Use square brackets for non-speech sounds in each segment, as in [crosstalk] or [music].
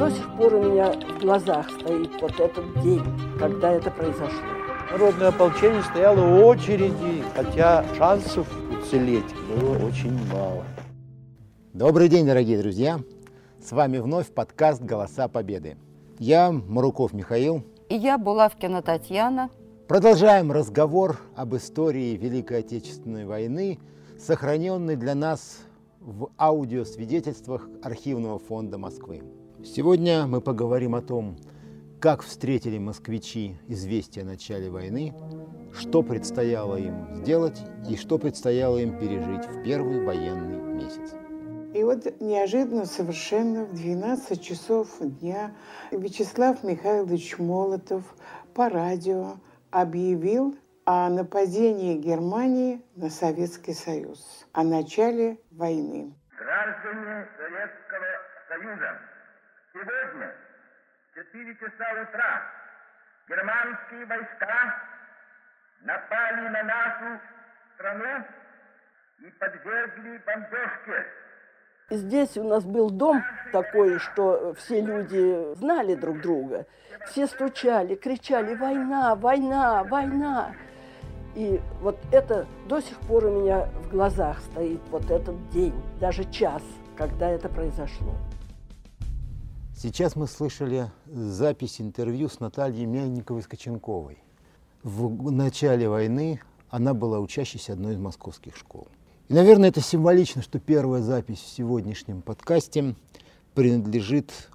до сих пор у меня в глазах стоит вот этот день, когда это произошло. Народное ополчение стояло в очереди, хотя шансов уцелеть было очень мало. Добрый день, дорогие друзья! С вами вновь подкаст «Голоса Победы». Я Маруков Михаил. И я Булавкина Татьяна. Продолжаем разговор об истории Великой Отечественной войны, сохраненной для нас в аудиосвидетельствах Архивного фонда Москвы. Сегодня мы поговорим о том, как встретили москвичи известие о начале войны, что предстояло им сделать и что предстояло им пережить в первый военный месяц. И вот неожиданно совершенно в 12 часов дня Вячеслав Михайлович Молотов по радио объявил о нападении Германии на Советский Союз, о начале войны. Граждане Советского Союза, сегодня в 4 часа утра германские войска напали на нашу страну и подвергли бомбежке здесь у нас был дом такой, что все люди знали друг друга. Все стучали, кричали «Война! Война! Война!» И вот это до сих пор у меня в глазах стоит, вот этот день, даже час, когда это произошло. Сейчас мы слышали запись интервью с Натальей Мельниковой-Скоченковой. В начале войны она была учащейся одной из московских школ. И, наверное, это символично, что первая запись в сегодняшнем подкасте принадлежит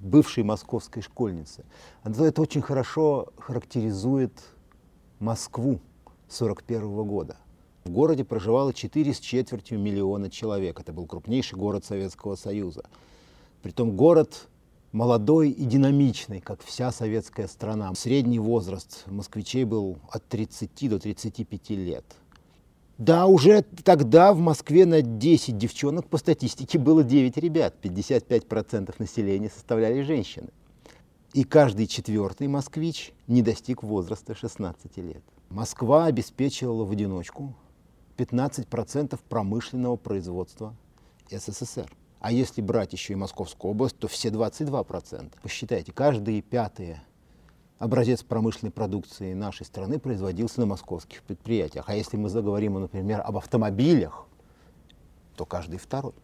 бывшей московской школьнице. Это очень хорошо характеризует Москву 1941 года. В городе проживало 4 с четвертью миллиона человек. Это был крупнейший город Советского Союза. Притом город молодой и динамичный, как вся советская страна. Средний возраст москвичей был от 30 до 35 лет – да, уже тогда в Москве на 10 девчонок по статистике было 9 ребят. 55% населения составляли женщины. И каждый четвертый москвич не достиг возраста 16 лет. Москва обеспечивала в одиночку 15% промышленного производства СССР. А если брать еще и Московскую область, то все 22%. Посчитайте, каждые пятые образец промышленной продукции нашей страны производился на московских предприятиях. А если мы заговорим, например, об автомобилях, то каждый второй.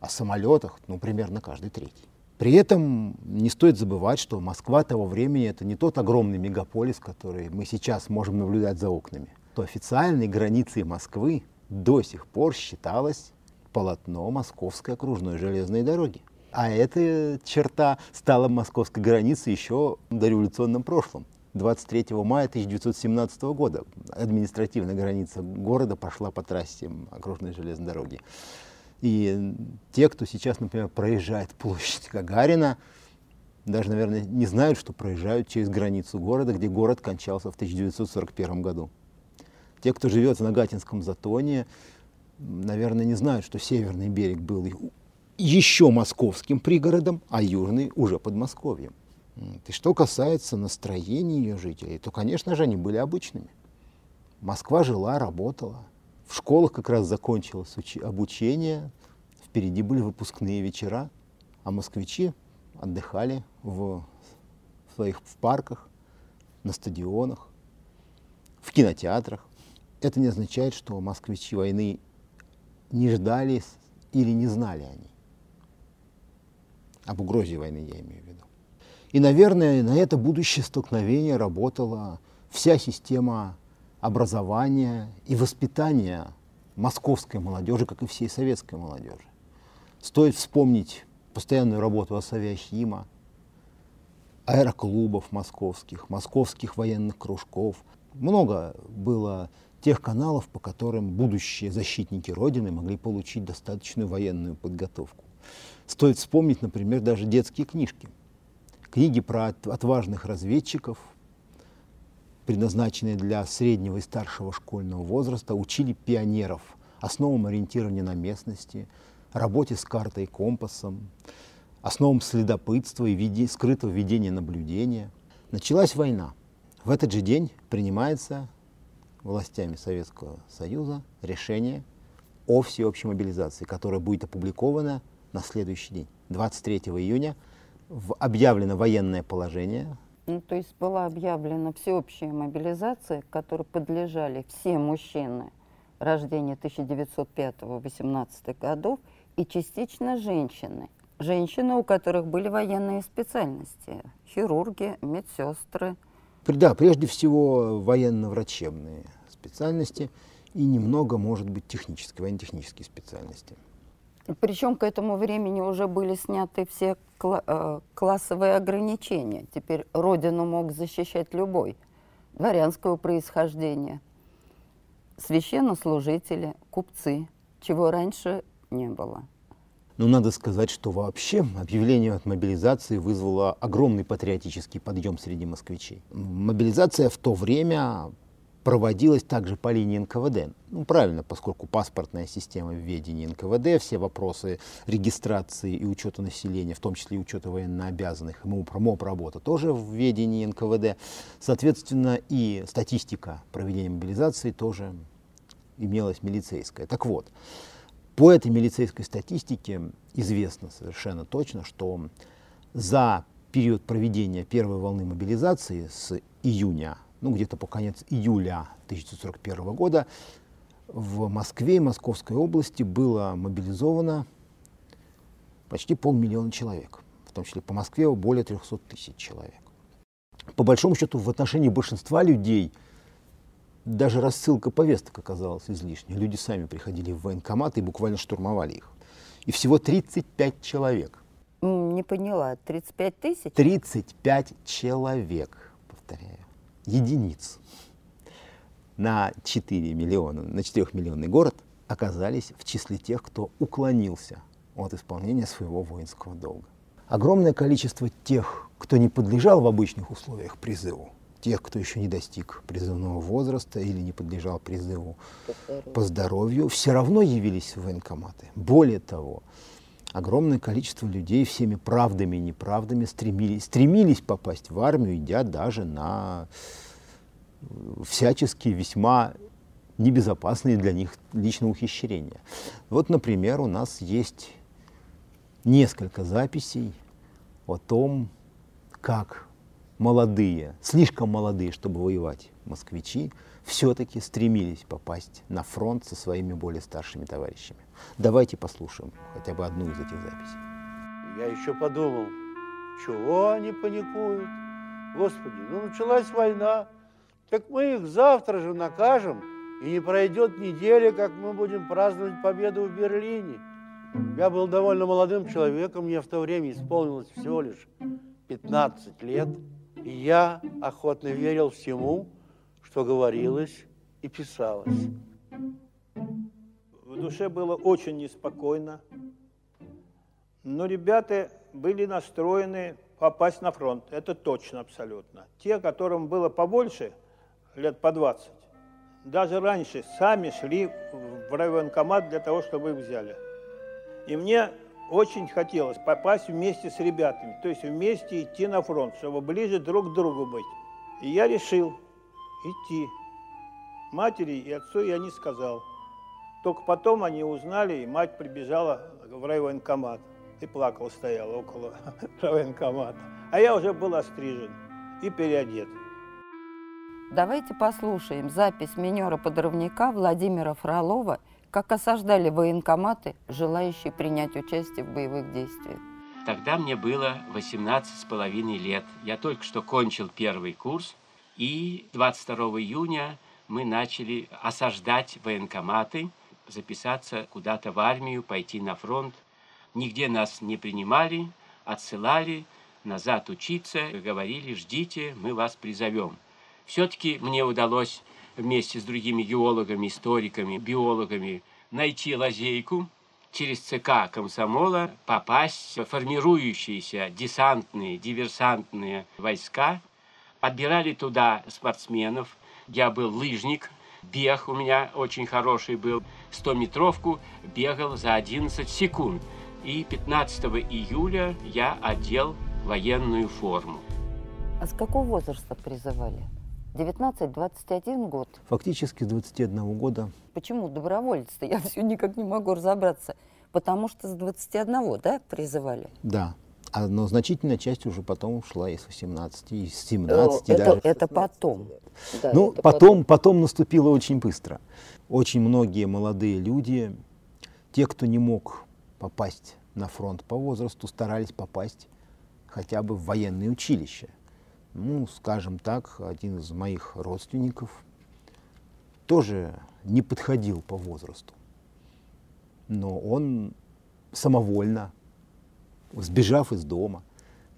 О самолетах, ну, примерно каждый третий. При этом не стоит забывать, что Москва того времени это не тот огромный мегаполис, который мы сейчас можем наблюдать за окнами. То официальной границей Москвы до сих пор считалось полотно Московской окружной железной дороги. А эта черта стала московской границей еще в дореволюционном прошлом. 23 мая 1917 года административная граница города пошла по трассе окружной железной дороги. И те, кто сейчас, например, проезжает площадь Гагарина, даже, наверное, не знают, что проезжают через границу города, где город кончался в 1941 году. Те, кто живет в Нагатинском затоне, наверное, не знают, что северный берег был еще московским пригородом, а южный уже Подмосковьем. И что касается настроения ее жителей, то, конечно же, они были обычными. Москва жила, работала. В школах как раз закончилось обучение, впереди были выпускные вечера, а москвичи отдыхали в, в своих в парках, на стадионах, в кинотеатрах. Это не означает, что москвичи войны не ждали или не знали они. Об угрозе войны я имею в виду. И, наверное, на это будущее столкновение работала вся система образования и воспитания московской молодежи, как и всей советской молодежи. Стоит вспомнить постоянную работу Асавиахима, аэроклубов московских, московских военных кружков. Много было тех каналов, по которым будущие защитники Родины могли получить достаточную военную подготовку. Стоит вспомнить, например, даже детские книжки. Книги про отважных разведчиков, предназначенные для среднего и старшего школьного возраста, учили пионеров основам ориентирования на местности, работе с картой и компасом, основам следопытства и веди, скрытого ведения наблюдения. Началась война. В этот же день принимается властями Советского Союза решение о всеобщей мобилизации, которое будет опубликовано на следующий день, 23 июня в- объявлено военное положение. Ну, то есть была объявлена всеобщая мобилизация, которой подлежали все мужчины рождения 1905-18 годов и частично женщины. Женщины, у которых были военные специальности. Хирурги, медсестры. Да, прежде всего военно-врачебные специальности и немного, может быть, технические, военно-технические специальности. Причем к этому времени уже были сняты все кла- э, классовые ограничения. Теперь родину мог защищать любой. Дворянского происхождения, священнослужители, купцы, чего раньше не было. Но надо сказать, что вообще объявление от мобилизации вызвало огромный патриотический подъем среди москвичей. Мобилизация в то время проводилась также по линии НКВД. Ну, правильно, поскольку паспортная система в НКВД, все вопросы регистрации и учета населения, в том числе и учета военнообязанных, и МОП, МОП работа тоже в ведении НКВД. Соответственно, и статистика проведения мобилизации тоже имелась милицейская. Так вот, по этой милицейской статистике известно совершенно точно, что за период проведения первой волны мобилизации с июня, ну где-то по конец июля 1941 года, в Москве и Московской области было мобилизовано почти полмиллиона человек, в том числе по Москве более 300 тысяч человек. По большому счету, в отношении большинства людей даже рассылка повесток оказалась излишней. Люди сами приходили в военкоматы и буквально штурмовали их. И всего 35 человек. Не поняла, 35 тысяч? 35 человек, повторяю, единиц на 4 миллиона, на 4-миллионный город оказались в числе тех, кто уклонился от исполнения своего воинского долга. Огромное количество тех, кто не подлежал в обычных условиях призыву, тех, кто еще не достиг призывного возраста или не подлежал призыву по здоровью, все равно явились в военкоматы. Более того, огромное количество людей всеми правдами и неправдами стремились, стремились попасть в армию, идя даже на э, всяческие весьма небезопасные для них личные ухищрения. Вот, например, у нас есть несколько записей о том, как молодые, слишком молодые, чтобы воевать, москвичи, все-таки стремились попасть на фронт со своими более старшими товарищами. Давайте послушаем хотя бы одну из этих записей. Я еще подумал, чего они паникуют? Господи, ну началась война, так мы их завтра же накажем, и не пройдет недели, как мы будем праздновать победу в Берлине. Я был довольно молодым человеком, мне в то время исполнилось всего лишь 15 лет, и я охотно верил всему, что говорилось и писалось. В душе было очень неспокойно. Но ребята были настроены попасть на фронт. Это точно абсолютно. Те, которым было побольше, лет по 20, даже раньше сами шли в райвоенкомат для того, чтобы их взяли. И мне очень хотелось попасть вместе с ребятами, то есть вместе идти на фронт, чтобы ближе друг к другу быть. И я решил идти. Матери и отцу я не сказал. Только потом они узнали, и мать прибежала в райвоенкомат и плакала, стояла около [laughs] райвоенкомата. А я уже был острижен и переодет. Давайте послушаем запись минера-подрывника Владимира Фролова, как осаждали военкоматы, желающие принять участие в боевых действиях. Тогда мне было 18 с половиной лет. Я только что кончил первый курс, и 22 июня мы начали осаждать военкоматы, записаться куда-то в армию, пойти на фронт. Нигде нас не принимали, отсылали назад учиться, говорили, ждите, мы вас призовем. Все-таки мне удалось вместе с другими геологами, историками, биологами найти лазейку, через ЦК комсомола попасть в формирующиеся десантные, диверсантные войска. Отбирали туда спортсменов. Я был лыжник, бег у меня очень хороший был. 100-метровку бегал за 11 секунд. И 15 июля я одел военную форму. А с какого возраста призывали? 19-21 год. Фактически с 21 года Почему добровольец-то? Я все никак не могу разобраться. Потому что с 21, да, призывали? Да. А, но значительная часть уже потом ушла из 18, из 17. это, даже. это потом. Да, ну, это потом, потом наступило очень быстро. Очень многие молодые люди, те, кто не мог попасть на фронт по возрасту, старались попасть хотя бы в военное училище. Ну, скажем так, один из моих родственников тоже не подходил по возрасту. Но он самовольно, сбежав из дома,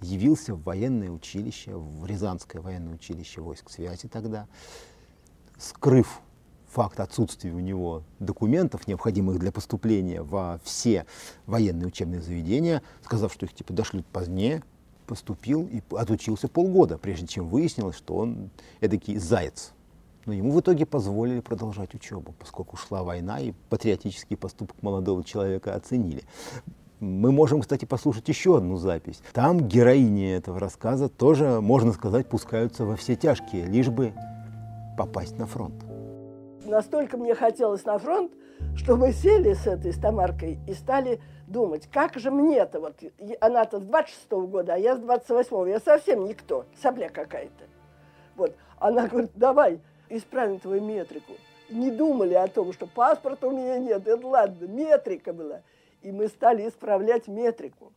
явился в военное училище, в Рязанское военное училище войск связи тогда, скрыв факт отсутствия у него документов, необходимых для поступления во все военные учебные заведения, сказав, что их типа дошлют позднее, поступил и отучился полгода, прежде чем выяснилось, что он эдакий заяц. Но ему в итоге позволили продолжать учебу, поскольку шла война, и патриотический поступок молодого человека оценили. Мы можем, кстати, послушать еще одну запись. Там героини этого рассказа тоже, можно сказать, пускаются во все тяжкие, лишь бы попасть на фронт. Настолько мне хотелось на фронт, что мы сели с этой стамаркой и стали думать, как же мне-то, вот она-то с 26 -го года, а я с 28-го, я совсем никто, сопля какая-то. Вот, она говорит, давай, исправим твою метрику. Не думали о том, что паспорта у меня нет, это ладно, метрика была. И мы стали исправлять метрику.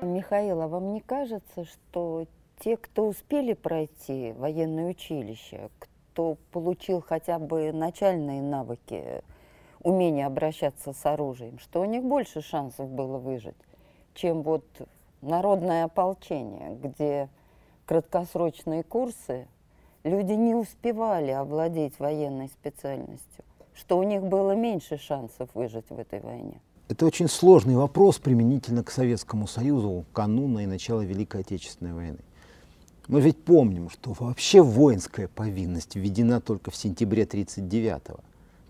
Михаил, а вам не кажется, что те, кто успели пройти военное училище, кто получил хотя бы начальные навыки, умение обращаться с оружием, что у них больше шансов было выжить, чем вот народное ополчение, где краткосрочные курсы люди не успевали овладеть военной специальностью, что у них было меньше шансов выжить в этой войне? Это очень сложный вопрос применительно к Советскому Союзу кануна и начала Великой Отечественной войны. Мы ведь помним, что вообще воинская повинность введена только в сентябре 1939-го.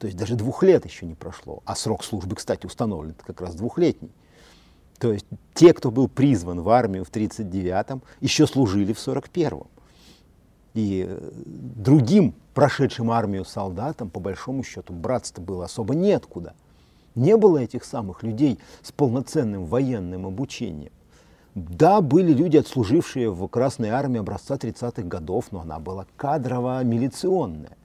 То есть даже двух лет еще не прошло. А срок службы, кстати, установлен как раз двухлетний. То есть те, кто был призван в армию в 1939-м, еще служили в 1941-м. И э, другим прошедшим армию солдатам, по большому счету, браться было особо неоткуда. Не было этих самых людей с полноценным военным обучением. Да, были люди, отслужившие в Красной армии образца 30-х годов, но она была кадрово-милиционная.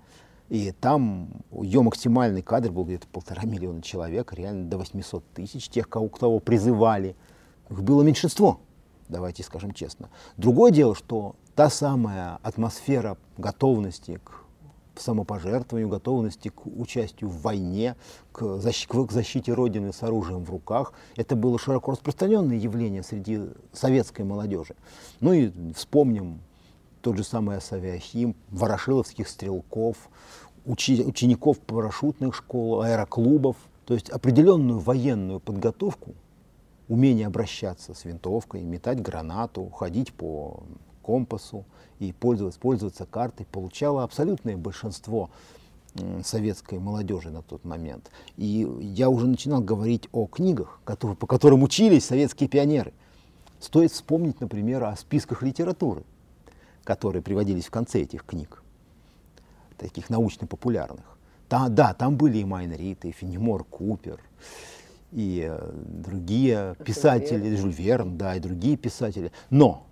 И там ее максимальный кадр был где-то полтора миллиона человек, реально до 800 тысяч, тех, кого, кого призывали. Их было меньшинство, давайте скажем честно. Другое дело, что та самая атмосфера готовности к самопожертвованию, готовности к участию в войне, к, защ к защите Родины с оружием в руках. Это было широко распространенное явление среди советской молодежи. Ну и вспомним тот же самый Асавиахим, ворошиловских стрелков, учи учеников парашютных школ, аэроклубов. То есть определенную военную подготовку, умение обращаться с винтовкой, метать гранату, ходить по компасу и пользоваться, пользоваться картой получало абсолютное большинство советской молодежи на тот момент. И я уже начинал говорить о книгах, которые, по которым учились советские пионеры. Стоит вспомнить, например, о списках литературы, которые приводились в конце этих книг, таких научно-популярных. Та, да, там были и Майн Рид, и Фенемор Купер, и э, другие писатели, Жюль Верн, да, и другие писатели. Но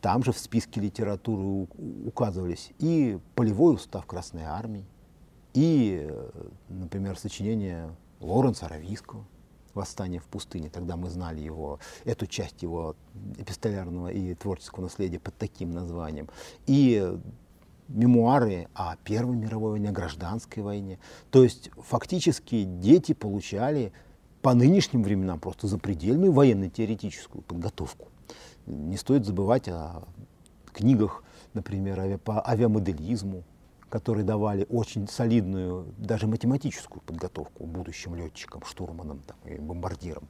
там же в списке литературы указывались и полевой устав Красной Армии, и, э, например, сочинение Лоренса Аравийского «Восстание в пустыне». Тогда мы знали его, эту часть его эпистолярного и творческого наследия под таким названием. И мемуары о Первой мировой войне, о гражданской войне. То есть фактически дети получали по нынешним временам просто запредельную военно-теоретическую подготовку. Не стоит забывать о книгах, например, по авиамоделизму, которые давали очень солидную, даже математическую подготовку будущим летчикам, штурманам там, и бомбардирам.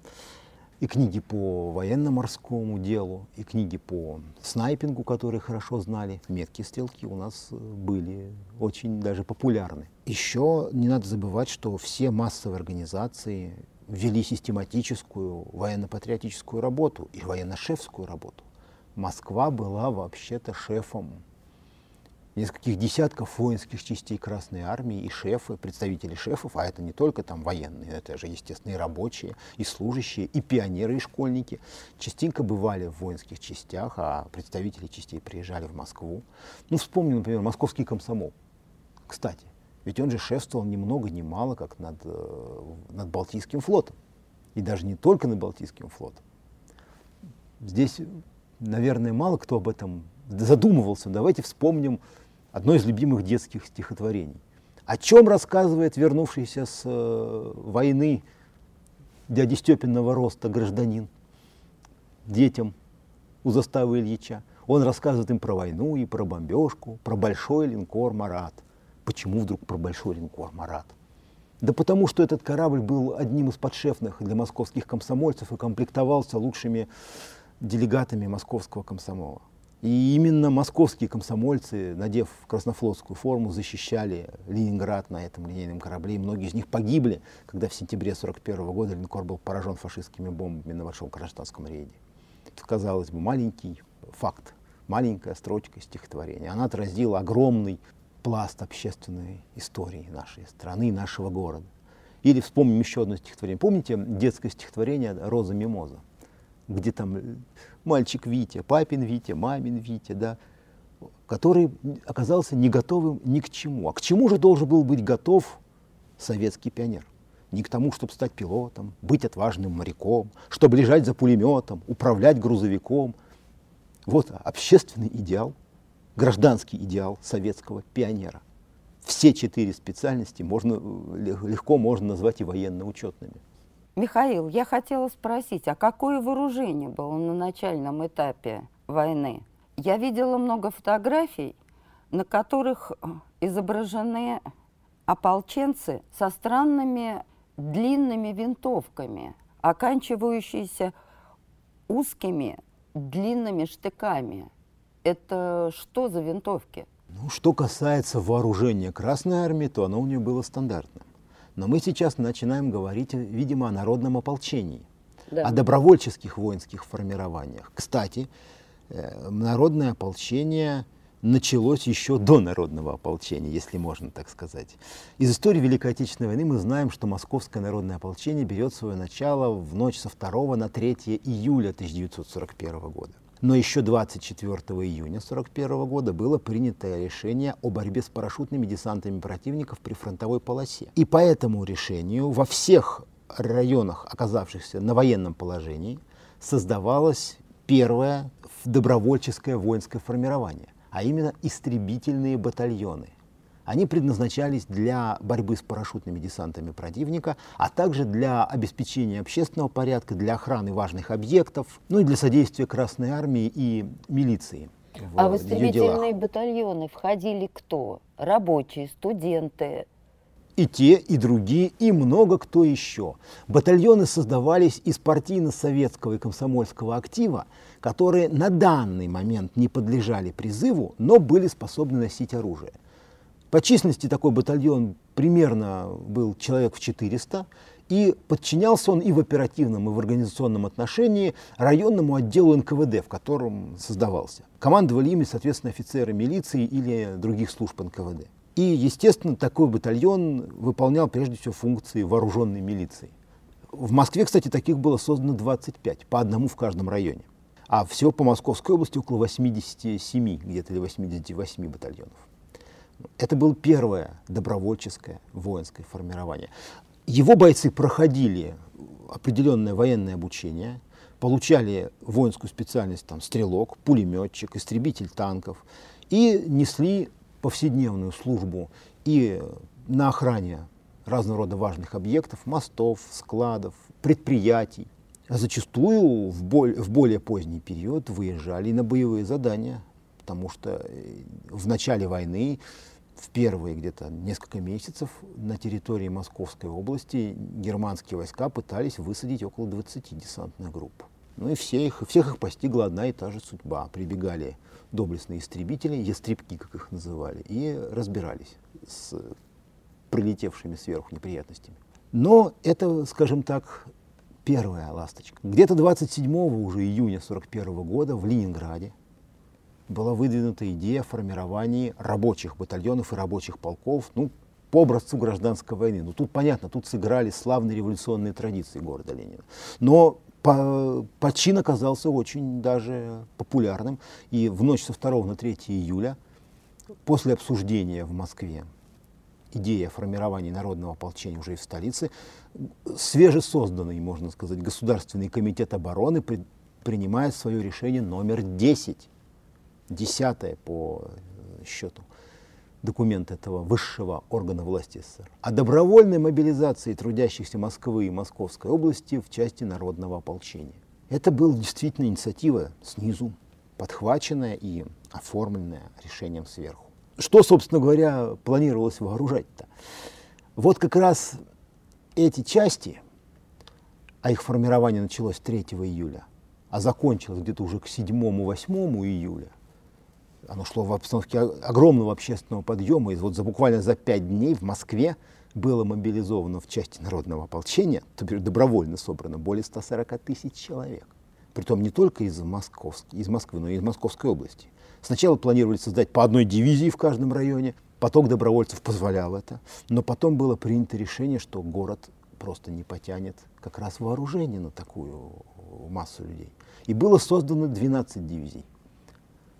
И книги по военно-морскому делу, и книги по снайпингу, которые хорошо знали. Меткие стрелки у нас были очень даже популярны. Еще не надо забывать, что все массовые организации вели систематическую военно-патриотическую работу и военно-шефскую работу. Москва была вообще-то шефом нескольких десятков воинских частей Красной Армии и шефы, представители шефов, а это не только там военные, это же, естественно, и рабочие, и служащие, и пионеры, и школьники, частенько бывали в воинских частях, а представители частей приезжали в Москву. Ну, вспомним, например, московский комсомол. Кстати, ведь он же шефствовал ни много ни мало, как над, э, над Балтийским флотом. И даже не только над Балтийским флотом. Здесь, наверное, мало кто об этом задумывался. Давайте вспомним одно из любимых детских стихотворений. О чем рассказывает вернувшийся с э, войны дяди Степинного роста гражданин детям у заставы Ильича? Он рассказывает им про войну и про бомбежку, про большой линкор «Марат». Почему вдруг про большой линкор «Марат»? Да потому что этот корабль был одним из подшефных для московских комсомольцев и комплектовался лучшими делегатами московского комсомола. И именно московские комсомольцы, надев краснофлотскую форму, защищали Ленинград на этом линейном корабле. И многие из них погибли, когда в сентябре 1941 года линкор был поражен фашистскими бомбами на большом гражданском рейде. Это, казалось бы, маленький факт, маленькая строчка стихотворения. Она отразила огромный пласт общественной истории нашей страны, нашего города. Или вспомним еще одно стихотворение. Помните детское стихотворение «Роза Мимоза»? Где там мальчик Витя, папин Витя, мамин Витя, да, который оказался не готовым ни к чему. А к чему же должен был быть готов советский пионер? Не к тому, чтобы стать пилотом, быть отважным моряком, чтобы лежать за пулеметом, управлять грузовиком. Вот общественный идеал – гражданский идеал советского пионера. Все четыре специальности можно, легко можно назвать и военно-учетными. Михаил, я хотела спросить, а какое вооружение было на начальном этапе войны? Я видела много фотографий, на которых э, изображены ополченцы со странными длинными винтовками, оканчивающиеся узкими длинными штыками – это что за винтовки? Ну, что касается вооружения Красной Армии, то оно у нее было стандартным. Но мы сейчас начинаем говорить, видимо, о народном ополчении, да. о добровольческих воинских формированиях. Кстати, э, народное ополчение началось еще до народного ополчения, если можно так сказать. Из истории Великой Отечественной войны мы знаем, что Московское народное ополчение берет свое начало в ночь со 2 на 3 июля 1941 года. Но еще 24 июня 1941 года было принято решение о борьбе с парашютными десантами противников при фронтовой полосе. И по этому решению во всех районах, оказавшихся на военном положении, создавалось первое добровольческое воинское формирование, а именно истребительные батальоны. Они предназначались для борьбы с парашютными десантами противника, а также для обеспечения общественного порядка, для охраны важных объектов, ну и для содействия Красной Армии и милиции. В а в истребительные батальоны входили кто? Рабочие, студенты, и те, и другие, и много кто еще. Батальоны создавались из партийно-советского и комсомольского актива, которые на данный момент не подлежали призыву, но были способны носить оружие. По численности такой батальон примерно был человек в 400, и подчинялся он и в оперативном, и в организационном отношении районному отделу НКВД, в котором создавался. Командовали ими, соответственно, офицеры милиции или других служб НКВД. И, естественно, такой батальон выполнял прежде всего функции вооруженной милиции. В Москве, кстати, таких было создано 25, по одному в каждом районе. А всего по Московской области около 87 где-то или 88 батальонов. Это было первое добровольческое воинское формирование. Его бойцы проходили определенное военное обучение, получали воинскую специальность там, стрелок, пулеметчик, истребитель танков и несли повседневную службу и на охране разного рода важных объектов, мостов, складов, предприятий. Зачастую в, боль, в более поздний период выезжали на боевые задания, потому что э, в начале войны в первые где-то несколько месяцев на территории Московской области германские войска пытались высадить около 20 десантных групп. Ну и все их, всех их постигла одна и та же судьба. Прибегали доблестные истребители, ястребки, как их называли, и разбирались с прилетевшими сверху неприятностями. Но это, скажем так, первая ласточка. Где-то 27 уже июня 1941 года в Ленинграде была выдвинута идея о формировании рабочих батальонов и рабочих полков, ну, по образцу гражданской войны. Ну, тут понятно, тут сыграли славные революционные традиции города Ленина. Но по, почин оказался очень даже популярным. И в ночь со 2 на 3 июля, после обсуждения в Москве идея формирования народного ополчения уже и в столице, свежесозданный, можно сказать, Государственный комитет обороны при, принимает свое решение номер 10, десятое по счету документ этого высшего органа власти СССР, о добровольной мобилизации трудящихся Москвы и Московской области в части народного ополчения. Это была действительно инициатива снизу, подхваченная и оформленная решением сверху. Что, собственно говоря, планировалось вооружать-то? Вот как раз эти части, а их формирование началось 3 июля, а закончилось где-то уже к 7-8 июля, оно шло в обстановке огромного общественного подъема, и вот за, буквально за пять дней в Москве было мобилизовано в части народного ополчения, добровольно собрано, более 140 тысяч человек. Притом не только из, Московской, из Москвы, но и из Московской области. Сначала планировали создать по одной дивизии в каждом районе, поток добровольцев позволял это, но потом было принято решение, что город просто не потянет как раз вооружение на такую массу людей. И было создано 12 дивизий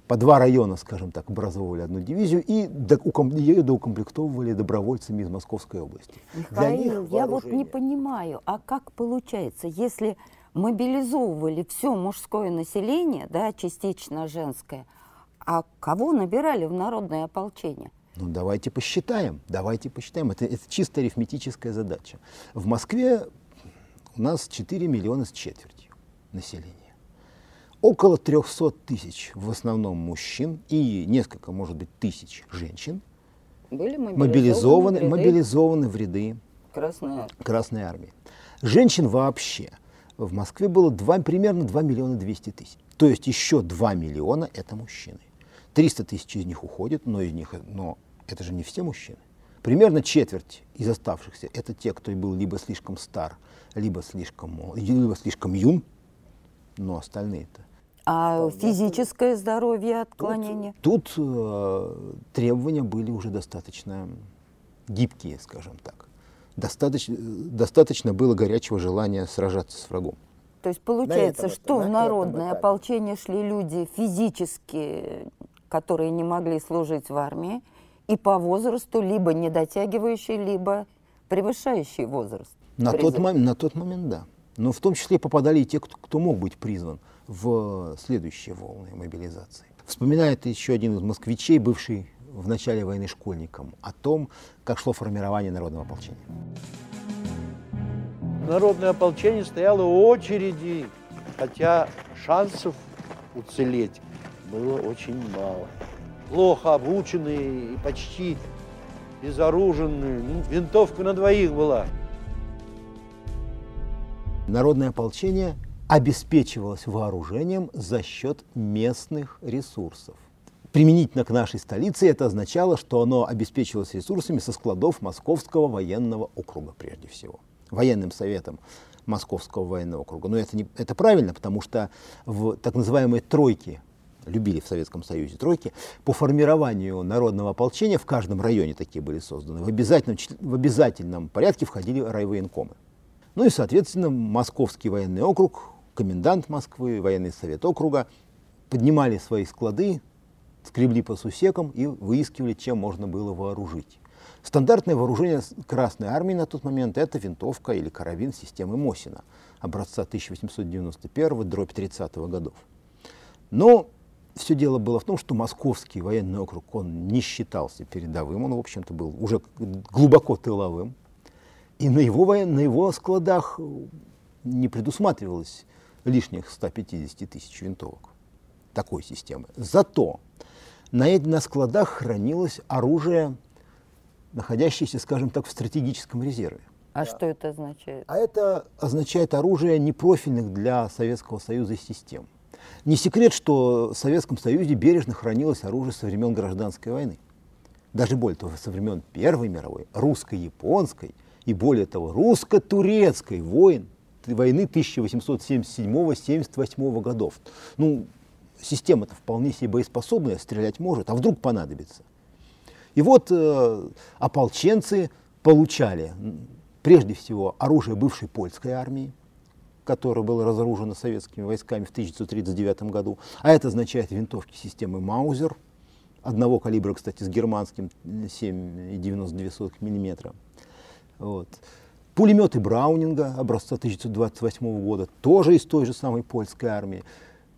по два района, скажем так, образовывали одну дивизию и ее доукомплектовывали добровольцами из Московской области. Михаил, я вот не понимаю, а как получается, если мобилизовывали все мужское население, да, частично женское, а кого набирали в народное ополчение? Ну, давайте посчитаем, давайте посчитаем. Это, это чисто арифметическая задача. В Москве у нас 4 миллиона с четвертью населения около 300 тысяч, в основном мужчин, и несколько, может быть, тысяч женщин были мобилизованы, мобилизованы, в ряды, мобилизованы в ряды Красной армии. Красной армии. Женщин вообще в Москве было 2, примерно 2 миллиона 200 тысяч. То есть еще 2 миллиона – это мужчины. 300 тысяч из них уходят, но, из них, но это же не все мужчины. Примерно четверть из оставшихся – это те, кто был либо слишком стар, либо слишком, либо слишком юн, но остальные-то а физическое здоровье, отклонение? Тут, тут э, требования были уже достаточно гибкие, скажем так. Достаточно, достаточно было горячего желания сражаться с врагом. То есть получается, этом, что в народное ополчение шли люди физически, которые не могли служить в армии, и по возрасту либо не дотягивающие, либо превышающие возраст. На тот, момент, на тот момент, да. Но в том числе попадали и те, кто, кто мог быть призван в следующие волны мобилизации. Вспоминает еще один из москвичей, бывший в начале войны школьником, о том, как шло формирование народного ополчения. Народное ополчение стояло в очереди, хотя шансов уцелеть было очень мало. Плохо обученные и почти безоруженные. Ну, винтовка на двоих была. Народное ополчение обеспечивалось вооружением за счет местных ресурсов. Применительно к нашей столице это означало, что оно обеспечивалось ресурсами со складов Московского военного округа прежде всего. Военным советом Московского военного округа. Но это, не, это правильно, потому что в так называемой тройке, любили в Советском Союзе тройки, по формированию народного ополчения в каждом районе такие были созданы. В обязательном, в обязательном порядке входили райвоенкомы. Ну и, соответственно, Московский военный округ комендант Москвы, военный совет округа поднимали свои склады, скребли по сусекам и выискивали, чем можно было вооружить. Стандартное вооружение Красной Армии на тот момент – это винтовка или карабин системы Мосина образца 1891 дробь 30 годов. Но все дело было в том, что Московский военный округ, он не считался передовым, он, в общем-то, был уже глубоко тыловым. И на его, на его складах не предусматривалось лишних 150 тысяч винтовок такой системы. Зато на, на складах хранилось оружие, находящееся, скажем так, в стратегическом резерве. А да. что это означает? А это означает оружие непрофильных для Советского Союза систем. Не секрет, что в Советском Союзе бережно хранилось оружие со времен гражданской войны. Даже более того, со времен Первой мировой, русско-японской и более того, русско-турецкой войн войны 1877-78 годов. Ну, система-то вполне себе боеспособная, стрелять может, а вдруг понадобится. И вот э, ополченцы получали прежде всего оружие бывшей польской армии, которое было разоружено советскими войсками в 1939 году. А это означает винтовки системы Маузер, одного калибра, кстати, с германским 7,92 мм. Вот. Пулеметы Браунинга образца 1928 года, тоже из той же самой польской армии.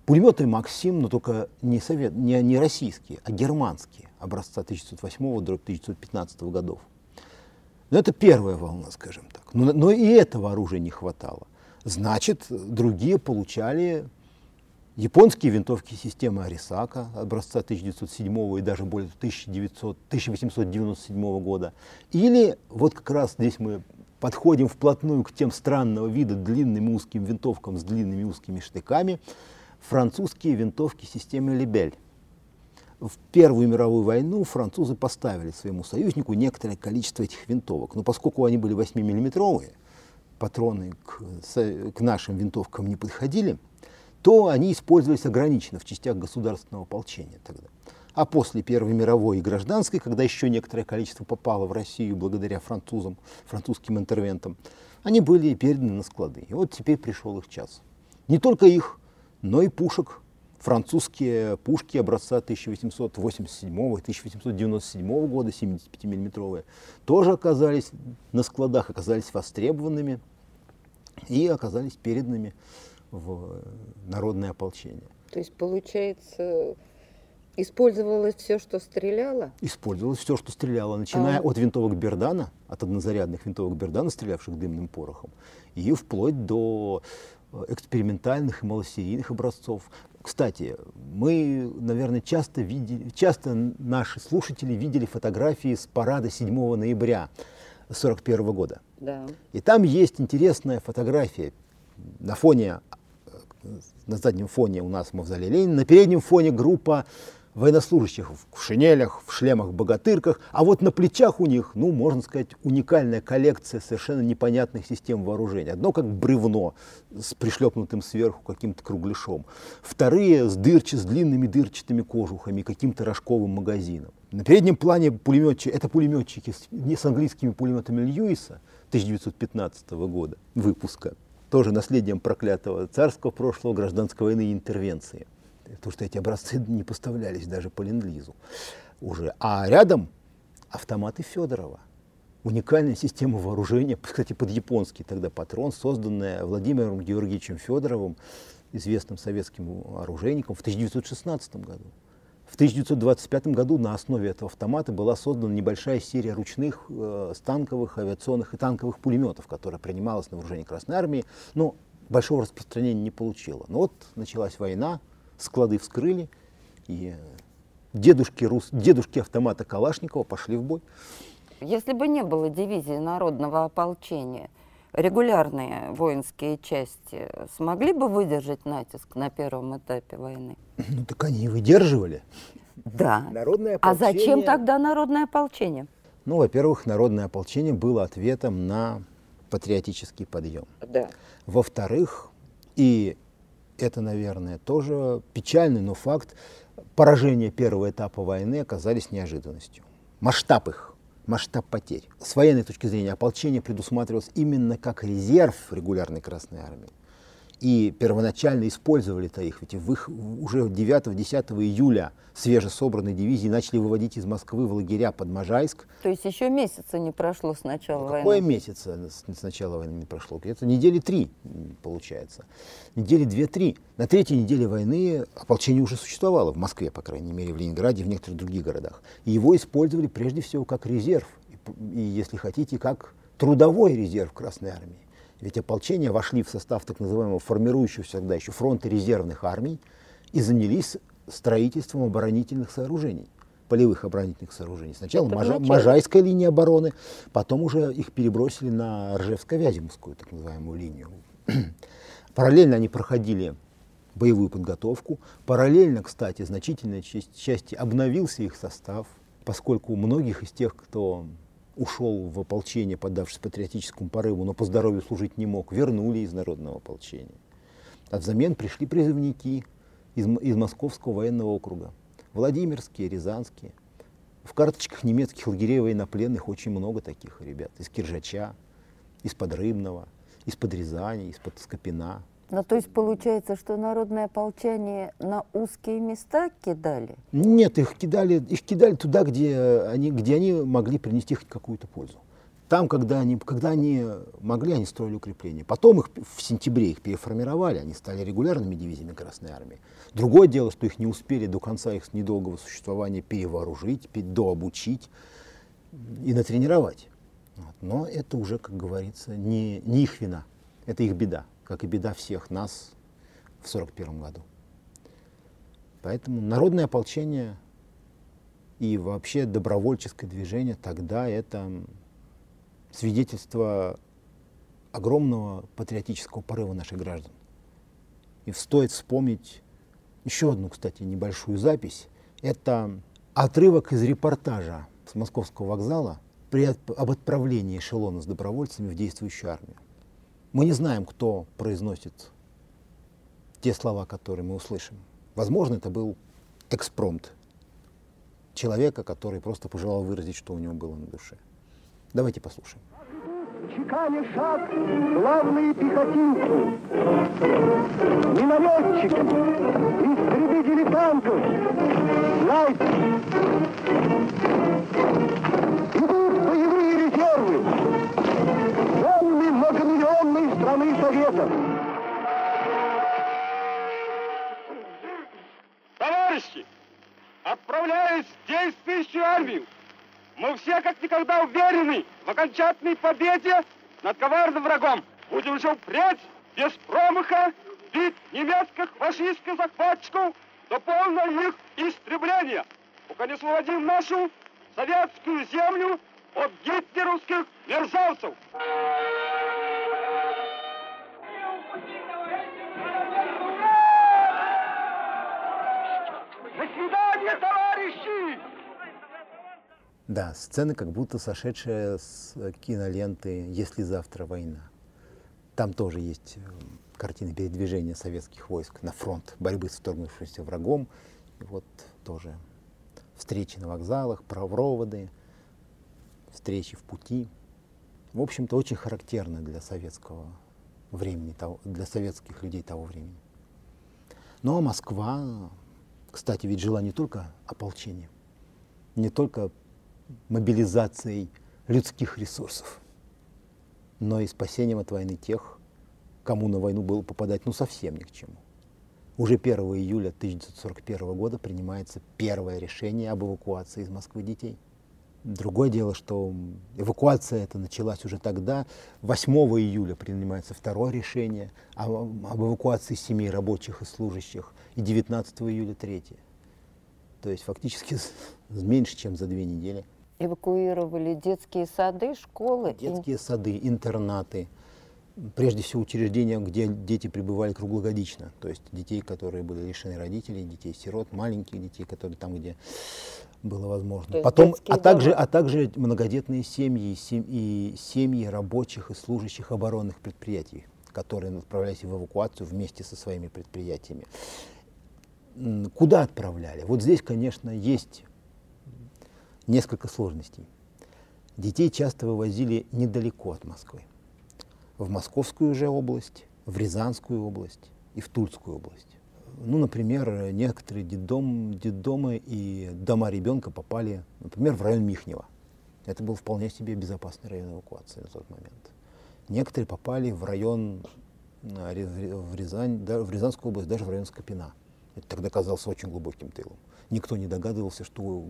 Пулеметы Максим, но только не, совет, не, не российские, а германские, образца 1908-1915 годов. Но это первая волна, скажем так. Но, но и этого оружия не хватало. Значит, другие получали японские винтовки системы Арисака образца 1907 и даже более 1900, 1897 года. Или вот как раз здесь мы подходим вплотную к тем странного вида длинным узким винтовкам с длинными узкими штыками – французские винтовки системы Лебель. В Первую мировую войну французы поставили своему союзнику некоторое количество этих винтовок. Но поскольку они были 8-миллиметровые, патроны к, к нашим винтовкам не подходили, то они использовались ограниченно в частях государственного ополчения тогда. А после Первой мировой и гражданской, когда еще некоторое количество попало в Россию благодаря французам, французским интервентам, они были переданы на склады. И вот теперь пришел их час. Не только их, но и пушек. Французские пушки образца 1887-1897 года, 75-миллиметровые, тоже оказались на складах, оказались востребованными и оказались переданными в народное ополчение. То есть, получается, использовалось все, что стреляло? Использовалось все, что стреляло, начиная а... от винтовок Бердана, от однозарядных винтовок Бердана, стрелявших дымным порохом, и вплоть до экспериментальных и малосерийных образцов. Кстати, мы, наверное, часто видели, часто наши слушатели видели фотографии с парада 7 ноября 1941 года. Да. И там есть интересная фотография на фоне, на заднем фоне у нас мавзолей Ленина, на переднем фоне группа военнослужащих в шинелях, в шлемах-богатырках, а вот на плечах у них, ну, можно сказать, уникальная коллекция совершенно непонятных систем вооружения. Одно как бревно с пришлепнутым сверху каким-то кругляшом, вторые с дырчи, с длинными дырчатыми кожухами, каким-то рожковым магазином. На переднем плане пулеметчики, это пулеметчики с, не с английскими пулеметами Льюиса 1915 года выпуска, тоже наследием проклятого царского прошлого гражданской войны и интервенции потому что эти образцы [laughs] не поставлялись даже по ленд-лизу уже. А рядом автоматы Федорова. Уникальная система вооружения, [laughs] кстати, под японский тогда патрон, созданная Владимиром Георгиевичем Федоровым, известным советским оружейником, в 1916 году. В 1925 году на основе этого автомата была создана небольшая серия ручных э, станковых, авиационных и танковых пулеметов, которая принималась на вооружение Красной Армии, но большого распространения не получила. Но вот началась война, склады вскрыли, и дедушки, рус, дедушки автомата Калашникова пошли в бой. Если бы не было дивизии народного ополчения, регулярные воинские части смогли бы выдержать натиск на первом этапе войны? Ну так они и выдерживали. Да. Народное ополчение... А зачем тогда народное ополчение? Ну, во-первых, народное ополчение было ответом на патриотический подъем. Да. Во-вторых, и это, наверное, тоже печальный, но факт. Поражения первого этапа войны оказались неожиданностью. Масштаб их, масштаб потерь. С военной точки зрения ополчение предусматривалось именно как резерв регулярной Красной Армии и первоначально использовали-то их, ведь в их уже 9-10 июля свежесобранные дивизии начали выводить из Москвы в лагеря под Можайск. То есть еще месяца не прошло с начала ну, войны? Какое месяца с начала войны не прошло? Где-то недели три, получается. Недели две-три. На третьей неделе войны ополчение уже существовало, в Москве, по крайней мере, в Ленинграде, в некоторых других городах. И его использовали прежде всего как резерв, и, и если хотите, как трудовой резерв Красной Армии. Ведь ополчения вошли в состав так называемого формирующегося тогда еще фронта резервных армий и занялись строительством оборонительных сооружений, полевых оборонительных сооружений. Сначала Можа, Можайская линия обороны, потом уже их перебросили на Ржевско-Вяземскую, так называемую линию. [clears throat] Параллельно они проходили боевую подготовку. Параллельно, кстати, значительной части обновился их состав, поскольку у многих из тех, кто ушел в ополчение, поддавшись патриотическому порыву, но по здоровью служить не мог, вернули из народного ополчения. А взамен пришли призывники, из, из Московского военного округа. Владимирские, Рязанские. В карточках немецких лагерей военнопленных очень много таких ребят. Из Киржача, из-под Рыбного, из-под из-под Скопина. Ну, то есть получается, что народное ополчение на узкие места кидали? Нет, их кидали, их кидали туда, где они, где они могли принести хоть какую-то пользу. Там, когда они, когда они могли, они строили укрепления. Потом их в сентябре их переформировали, они стали регулярными дивизиями Красной Армии. Другое дело, что их не успели до конца их недолгого существования перевооружить, дообучить и натренировать. Но это уже, как говорится, не, не их вина, это их беда, как и беда всех нас в 1941 году. Поэтому народное ополчение и вообще добровольческое движение тогда это свидетельство огромного патриотического порыва наших граждан. И стоит вспомнить еще одну, кстати, небольшую запись. Это отрывок из репортажа с Московского вокзала при, об отправлении эшелона с добровольцами в действующую армию. Мы не знаем, кто произносит те слова, которые мы услышим. Возможно, это был экспромт человека, который просто пожелал выразить, что у него было на душе. Давайте послушаем. Чеканя шаг главные пехотинцы, минометчики, истребители танков, снайперы. Идут боевые резервы, страны Советов. Товарищи, отправляюсь в действующую армию. Мы все как никогда уверены в окончательной победе над коварным врагом. Будем же впредь без промаха бить немецких фашистских захватчиков до полного их истребления, пока не освободим нашу советскую землю от гитлеровских мерзавцев. Да, сцены как будто сошедшие с киноленты «Если завтра война». Там тоже есть э, картины передвижения советских войск на фронт борьбы с вторгнувшимся врагом. И вот тоже встречи на вокзалах, проводы, встречи в пути. В общем-то, очень характерно для советского времени, для советских людей того времени. Ну а Москва, кстати, ведь жила не только ополчением, не только мобилизацией людских ресурсов, но и спасением от войны тех, кому на войну было попадать ну совсем ни к чему. Уже 1 июля 1941 года принимается первое решение об эвакуации из Москвы детей. Другое дело, что эвакуация это началась уже тогда. 8 июля принимается второе решение об, об эвакуации семей рабочих и служащих, и 19 июля третье. То есть фактически меньше, чем за две недели эвакуировали детские сады, школы? Детские и... сады, интернаты, прежде всего учреждения, где дети пребывали круглогодично, то есть детей, которые были лишены родителей, детей-сирот, маленьких детей, которые там, где было возможно. Потом, а также, а также многодетные семьи и семьи рабочих и служащих оборонных предприятий, которые отправлялись в эвакуацию вместе со своими предприятиями. Куда отправляли? Вот здесь, конечно, есть несколько сложностей. Детей часто вывозили недалеко от Москвы. В Московскую же область, в Рязанскую область и в Тульскую область. Ну, например, некоторые детдом, детдомы и дома ребенка попали, например, в район Михнева. Это был вполне себе безопасный район эвакуации на тот момент. Некоторые попали в район, в, Рязань, в Рязанскую область, даже в район Скопина. Это тогда казался очень глубоким тылом. Никто не догадывался, что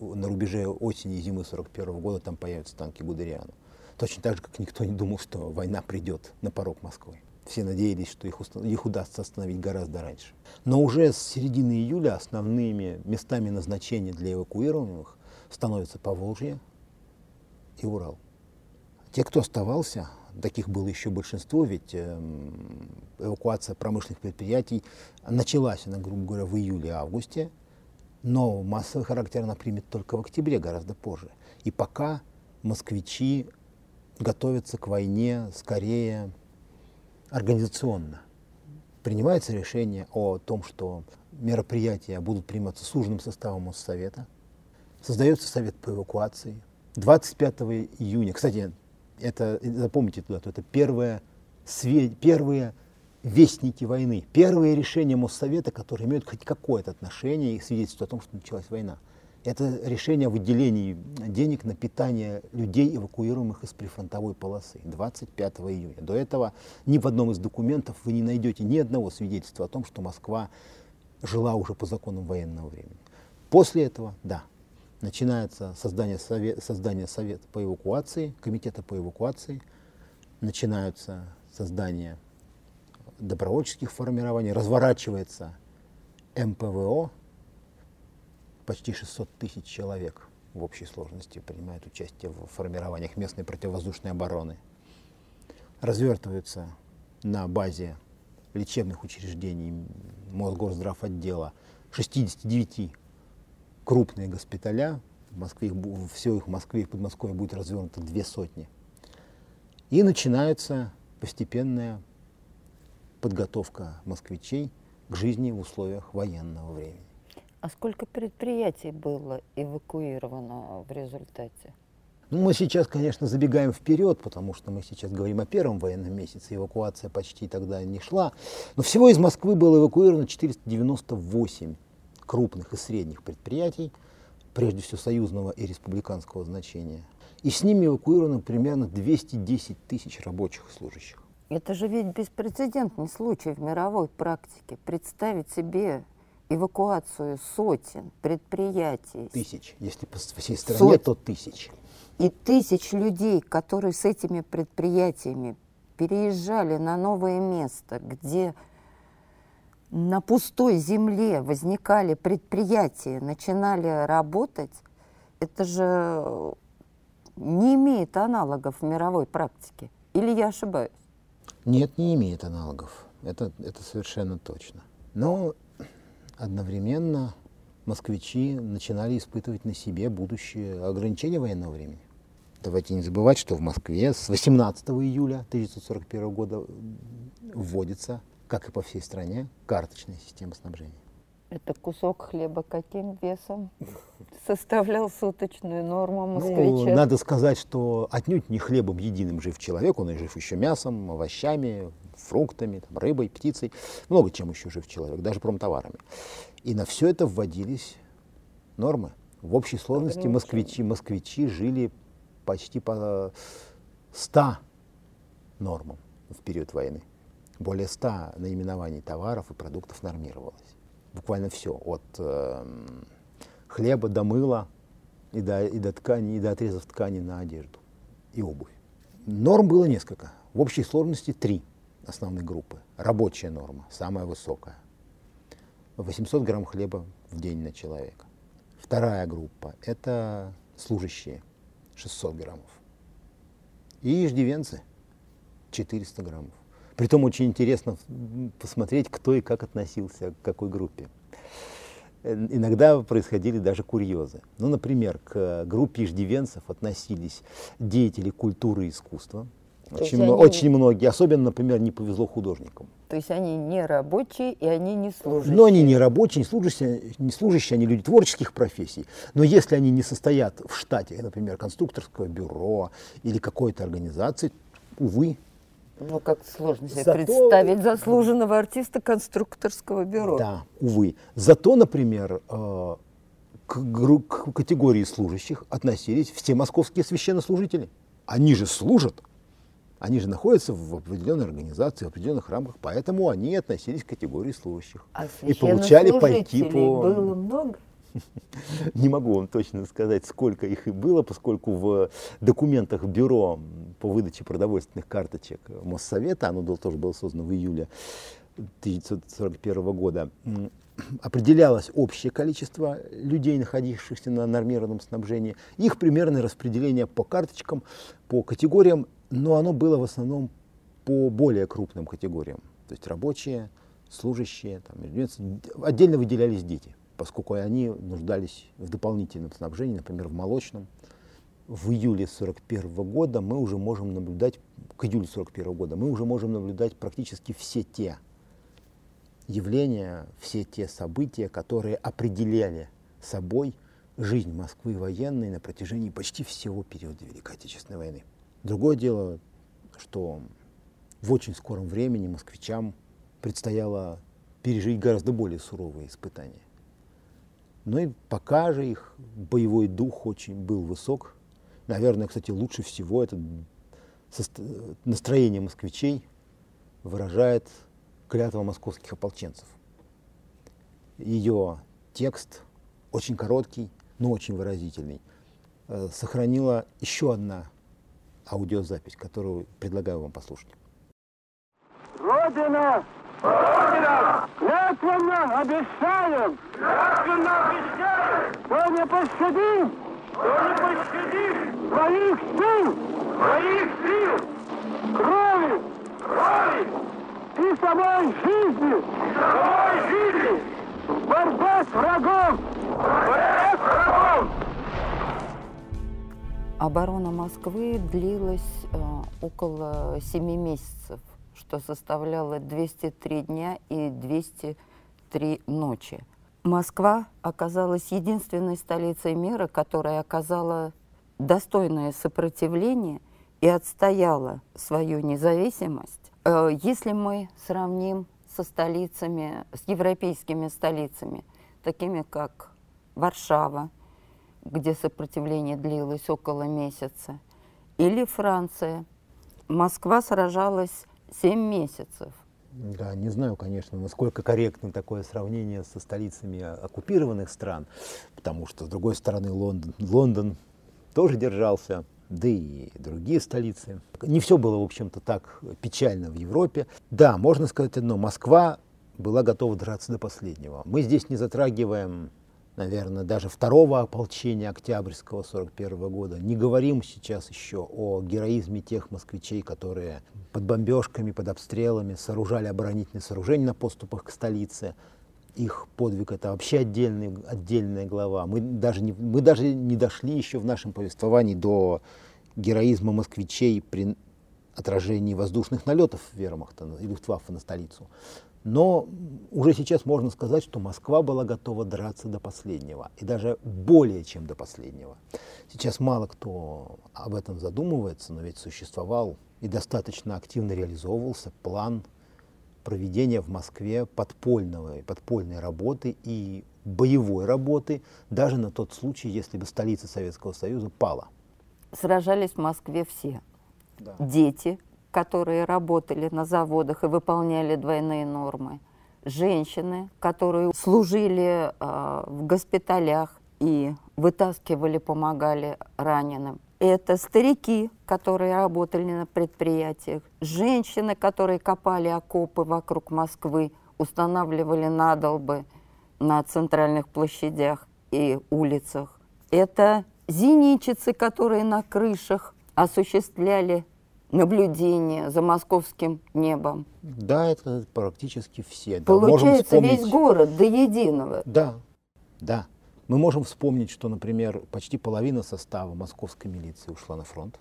на рубеже осени и зимы 41 года там появятся танки Гудериана. Точно так же, как никто не думал, что война придет на порог Москвы. Все надеялись, что их, их удастся остановить гораздо раньше. Но уже с середины июля основными местами назначения для эвакуированных становятся Поволжье и Урал. Те, кто оставался, таких было еще большинство, ведь э, эвакуация промышленных предприятий началась, она, грубо говоря, в июле-августе, но массовый характер она примет только в октябре, гораздо позже. И пока москвичи готовятся к войне скорее организационно. принимается решение о том, что мероприятия будут приниматься суженным составом Моссовета, создается совет по эвакуации. 25 июня, кстати, это, запомните туда, то это первое, све, первые вестники войны, первые решения Моссовета, которые имеют хоть какое-то отношение и свидетельствуют о том, что началась война. Это решение о выделении денег на питание людей, эвакуируемых из прифронтовой полосы 25 июня. До этого ни в одном из документов вы не найдете ни одного свидетельства о том, что Москва жила уже по законам военного времени. После этого, да, начинается создание, совет, создание совета по эвакуации, комитета по эвакуации, начинаются создание добровольческих формирований, разворачивается МПВО, почти 600 тысяч человек в общей сложности принимают участие в формированиях местной противовоздушной обороны. Развертываются на базе лечебных учреждений Мосгорздравотдела 69 крупные госпиталя. В Москве, все их в Москве и Подмосковье будет развернуто две сотни. И начинается постепенная подготовка москвичей к жизни в условиях военного времени. А сколько предприятий было эвакуировано в результате? Ну, мы сейчас, конечно, забегаем вперед, потому что мы сейчас говорим о первом военном месяце, эвакуация почти тогда не шла. Но всего из Москвы было эвакуировано 498 крупных и средних предприятий, прежде всего союзного и республиканского значения. И с ними эвакуировано примерно 210 тысяч рабочих и служащих. Это же ведь беспрецедентный случай в мировой практике. Представить себе эвакуацию сотен предприятий. Тысяч. Если по всей стране, Сотен. то тысяч. И тысяч людей, которые с этими предприятиями переезжали на новое место, где на пустой земле возникали предприятия, начинали работать, это же не имеет аналогов в мировой практике. Или я ошибаюсь? Нет, не имеет аналогов. Это, это совершенно точно. Но одновременно москвичи начинали испытывать на себе будущее ограничения военного времени. Давайте не забывать, что в Москве с 18 июля 1941 года вводится, как и по всей стране, карточная система снабжения. Это кусок хлеба каким весом [laughs] составлял суточную норму Ну, москвича? надо сказать, что отнюдь не хлебом единым жив человек, он и жив еще мясом, овощами, фруктами, там, рыбой, птицей, много чем еще жив человек, даже промтоварами. И на все это вводились нормы. В общей сложности москвичи, москвичи жили почти по 100 нормам в период войны. Более 100 наименований товаров и продуктов нормировалось. Буквально все, от э, хлеба до мыла и до, и до ткани, и до отрезов ткани на одежду и обувь. Норм было несколько. В общей сложности три основные группы. Рабочая норма, самая высокая. 800 грамм хлеба в день на человека. Вторая группа – это служащие, 600 граммов. И иждивенцы, 400 граммов. Притом очень интересно посмотреть, кто и как относился к какой группе. Э, Иногда происходили даже курьезы. Ну, например, к группе иждивенцев относились деятели культуры и искусства, То очень, они- очень многие, особенно, например, не повезло художникам. То есть они не рабочие и они не служащие. Но они не рабочие, не служащие, не служащие, они люди творческих профессий. Но если они не состоят в штате, например, конструкторского бюро или какой-то организации, увы, Ну, как сложно себе Зато- представить заслуженного артиста конструкторского бюро. Да, увы. Зато, например, э, к, к категории служащих относились все московские священнослужители. Они же служат, они же находятся в определенной организации, в определенных рамках, поэтому они относились к категории служащих. А И получали пайки по... было много? Не могу вам точно сказать, сколько их и было, поскольку в документах бюро по выдаче продовольственных карточек Моссовета, оно тоже было создано в июле 1941 года, определялось общее количество людей, находившихся на нормированном снабжении, их примерное распределение по карточкам, по категориям, но оно было в основном по более крупным категориям, то есть рабочие, служащие, там, отдельно выделялись дети, поскольку они нуждались в дополнительном снабжении, например, в молочном. В июле 1941 года мы уже можем наблюдать, к июлю 1941 года мы уже можем наблюдать практически все те явления, все те события, которые определяли собой жизнь Москвы военной на протяжении почти всего периода Великой Отечественной войны. Другое дело, что в очень скором времени москвичам предстояло пережить гораздо более суровые испытания. Но и пока же их боевой дух очень был высок. Наверное, кстати, лучше всего это настроение москвичей выражает клятва московских ополченцев. Ее текст очень короткий, но очень выразительный. Э, сохранила еще одна аудиозапись, которую предлагаю вам послушать. Родина! Родина! Клятвенно обещаем! Клятвенно обещаем! Что не пощадим! Что не пощадим! Своих сил! Своих сил! Крови! Крови! И самой жизни! И самой жизни! Борьба с врагом! Борьба с врагом! Оборона Москвы длилась э, около семи месяцев, что составляло 203 дня и 203 ночи. Москва оказалась единственной столицей мира, которая оказала достойное сопротивление и отстояла свою независимость. Э, если мы сравним со столицами, с европейскими столицами, такими как Варшава, где сопротивление длилось около месяца, или Франция. Москва сражалась 7 месяцев. Да, не знаю, конечно, насколько корректно такое сравнение со столицами оккупированных стран, потому что, с другой стороны, Лондон, Лондон тоже держался, да и другие столицы. Не все было, в общем-то, так печально в Европе. Да, можно сказать одно, Москва была готова драться до последнего. Мы здесь не затрагиваем наверное, даже второго ополчения Октябрьского 41 года. Не говорим сейчас еще о героизме тех москвичей, которые под бомбежками, под обстрелами сооружали оборонительные сооружения на поступах к столице. Их подвиг это вообще отдельный, отдельная глава. Мы даже, не, мы даже не дошли еще в нашем повествовании до героизма москвичей при отражении воздушных налетов вермахта и Люфтваффе на столицу. Но уже сейчас можно сказать, что Москва была готова драться до последнего, и даже более чем до последнего. Сейчас мало кто об этом задумывается, но ведь существовал и достаточно активно реализовывался план проведения в Москве подпольного, подпольной работы и боевой работы, даже на тот случай, если бы столица Советского Союза пала. Сражались в Москве все. Да. Дети, которые работали на заводах и выполняли двойные нормы, женщины, которые служили э, в госпиталях и вытаскивали, помогали раненым. Это старики, которые работали на предприятиях, женщины, которые копали окопы вокруг Москвы, устанавливали надолбы на центральных площадях и улицах. Это зенитчицы, которые на крышах осуществляли наблюдение за московским небом. Да, это практически все. Получается, да, вспомнить... весь город до единого. Да, да. Мы можем вспомнить, что, например, почти половина состава московской милиции ушла на фронт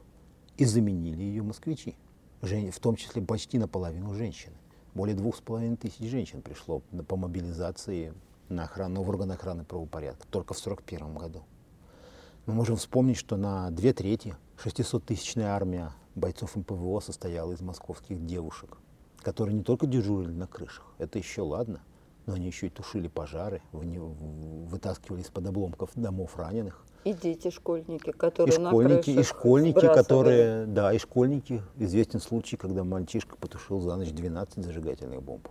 и заменили ее москвичи, в том числе почти наполовину женщины. Более двух с половиной тысяч женщин пришло по мобилизации на охрану, в органы охраны правопорядка только в 1941 году. Мы можем вспомнить, что на две трети 600-тысячная армия бойцов МПВО состояла из московских девушек, которые не только дежурили на крышах, это еще ладно, но они еще и тушили пожары, вытаскивали из-под обломков домов раненых. И дети, школьники, которые и школьники, на И школьники, которые, да, и школьники. Известен случай, когда мальчишка потушил за ночь 12 зажигательных бомб.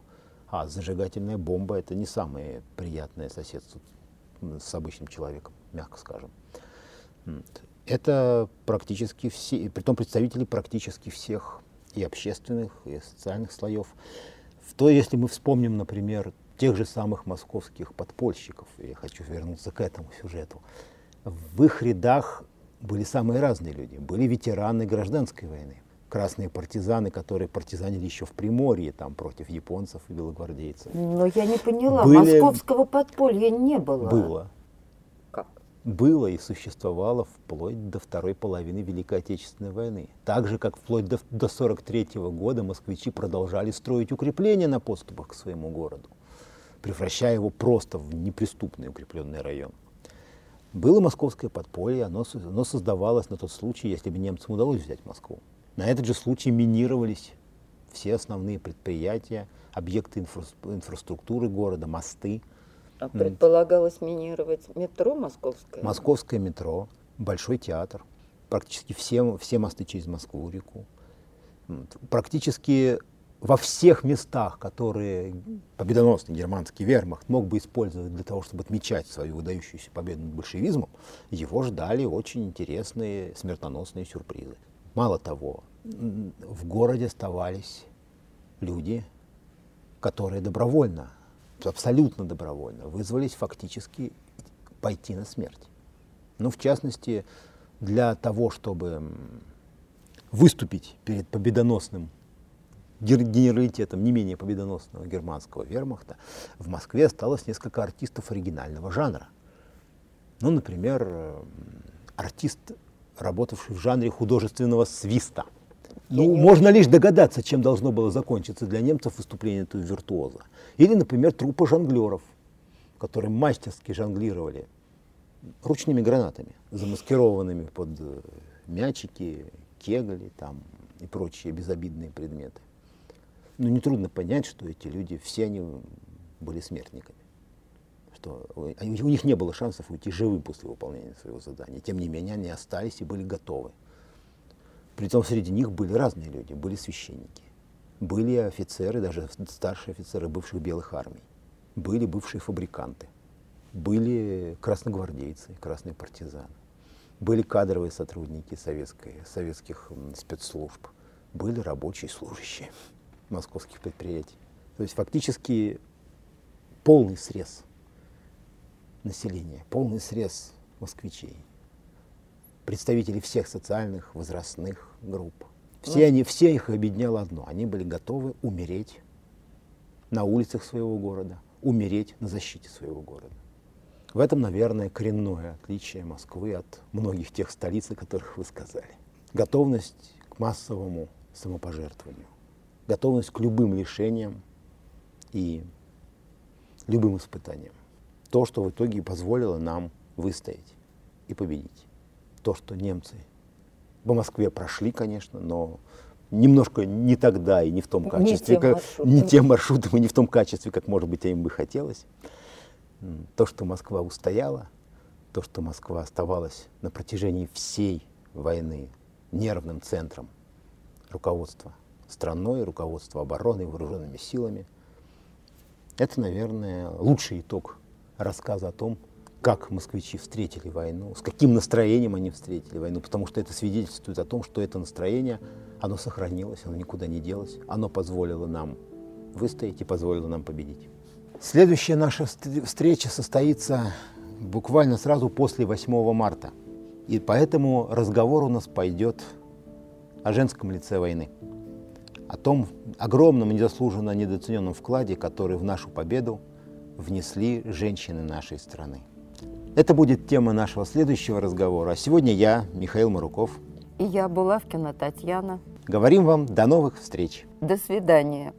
А зажигательная бомба – это не самое приятное соседство с обычным человеком, мягко скажем. Это практически все, при том представители практически всех и общественных, и социальных слоев. В то, если мы вспомним, например, тех же самых московских подпольщиков, я хочу вернуться к этому сюжету, в их рядах были самые разные люди. Были ветераны гражданской войны, красные партизаны, которые партизанили еще в Приморье, там, против японцев и белогвардейцев. Но я не поняла, были... московского подполья не было. Было было и существовало вплоть до второй половины Великой Отечественной войны. Так же, как вплоть до 1943 года москвичи продолжали строить укрепления на подступах к своему городу. превращая его просто в неприступный укрепленный район. Было московское подполье, оно, оно создавалось на тот случай, если бы немцам удалось взять Москву. На этот же случай минировались все основные предприятия, объекты инфра инфраструктуры города, мосты. А предполагалось минировать метро московское? Московское метро, Большой театр, практически все, все мосты через Москву реку. Практически во всех местах, которые победоносный германский вермахт мог бы использовать для того, чтобы отмечать свою выдающуюся победу над большевизмом, его ждали очень интересные смертоносные сюрпризы. Мало того, в городе оставались люди, которые добровольно, абсолютно добровольно вызвались фактически пойти на смерть. Ну, в частности, для того, чтобы выступить перед победоносным генералитетом не менее победоносного германского вермахта, в Москве осталось несколько артистов оригинального жанра. Ну, например, артист, работавший в жанре художественного свиста. Ну, можно лишь догадаться, чем должно было закончиться для немцев выступление этого виртуоза. Или, например, труппа жонглеров, которые мастерски жонглировали ручными гранатами, замаскированными под э, мячики, кегли там, и прочие безобидные предметы. Ну, нетрудно понять, что эти люди, все они были смертниками. Что у них не было шансов уйти живым после выполнения своего задания. Тем не менее, они остались и были готовы. Притом среди них были разные люди, были священники, были офицеры, даже старшие офицеры бывших белых армий, были бывшие фабриканты, были красногвардейцы, красные партизаны, были кадровые сотрудники советской, советских спецслужб, были рабочие служащие [laughs] московских предприятий. То есть фактически полный срез населения, полный срез москвичей, представители всех социальных, возрастных групп. Все, ну. они, все их объединяло одно. Они были готовы умереть на улицах своего города, умереть на защите своего города. В этом, наверное, коренное отличие Москвы от многих тех столиц, о которых вы сказали. Готовность к массовому самопожертвованию, готовность к любым лишениям и любым испытаниям. То, что в итоге позволило нам выстоять и победить. То, что немцы по Москве прошли, конечно, но немножко не тогда и не в том качестве, не тем, как, не тем маршрутом и не в том качестве, как, может быть, им бы хотелось. То, что Москва устояла, то, что Москва оставалась на протяжении всей войны нервным центром руководства страной, руководства обороны вооруженными силами, это, наверное, лучший итог рассказа о том, как москвичи встретили войну, с каким настроением они встретили войну, потому что это свидетельствует о том, что это настроение, оно сохранилось, оно никуда не делось, оно позволило нам выстоять и позволило нам победить. Следующая наша встреча состоится буквально сразу после 8 марта. И поэтому разговор у нас пойдет о женском лице войны. О том огромном, незаслуженно недооцененном вкладе, который в нашу победу внесли женщины нашей страны. Это будет тема нашего следующего разговора. А сегодня я, Михаил Маруков. И я, Булавкина Татьяна. Говорим вам до новых встреч. До свидания.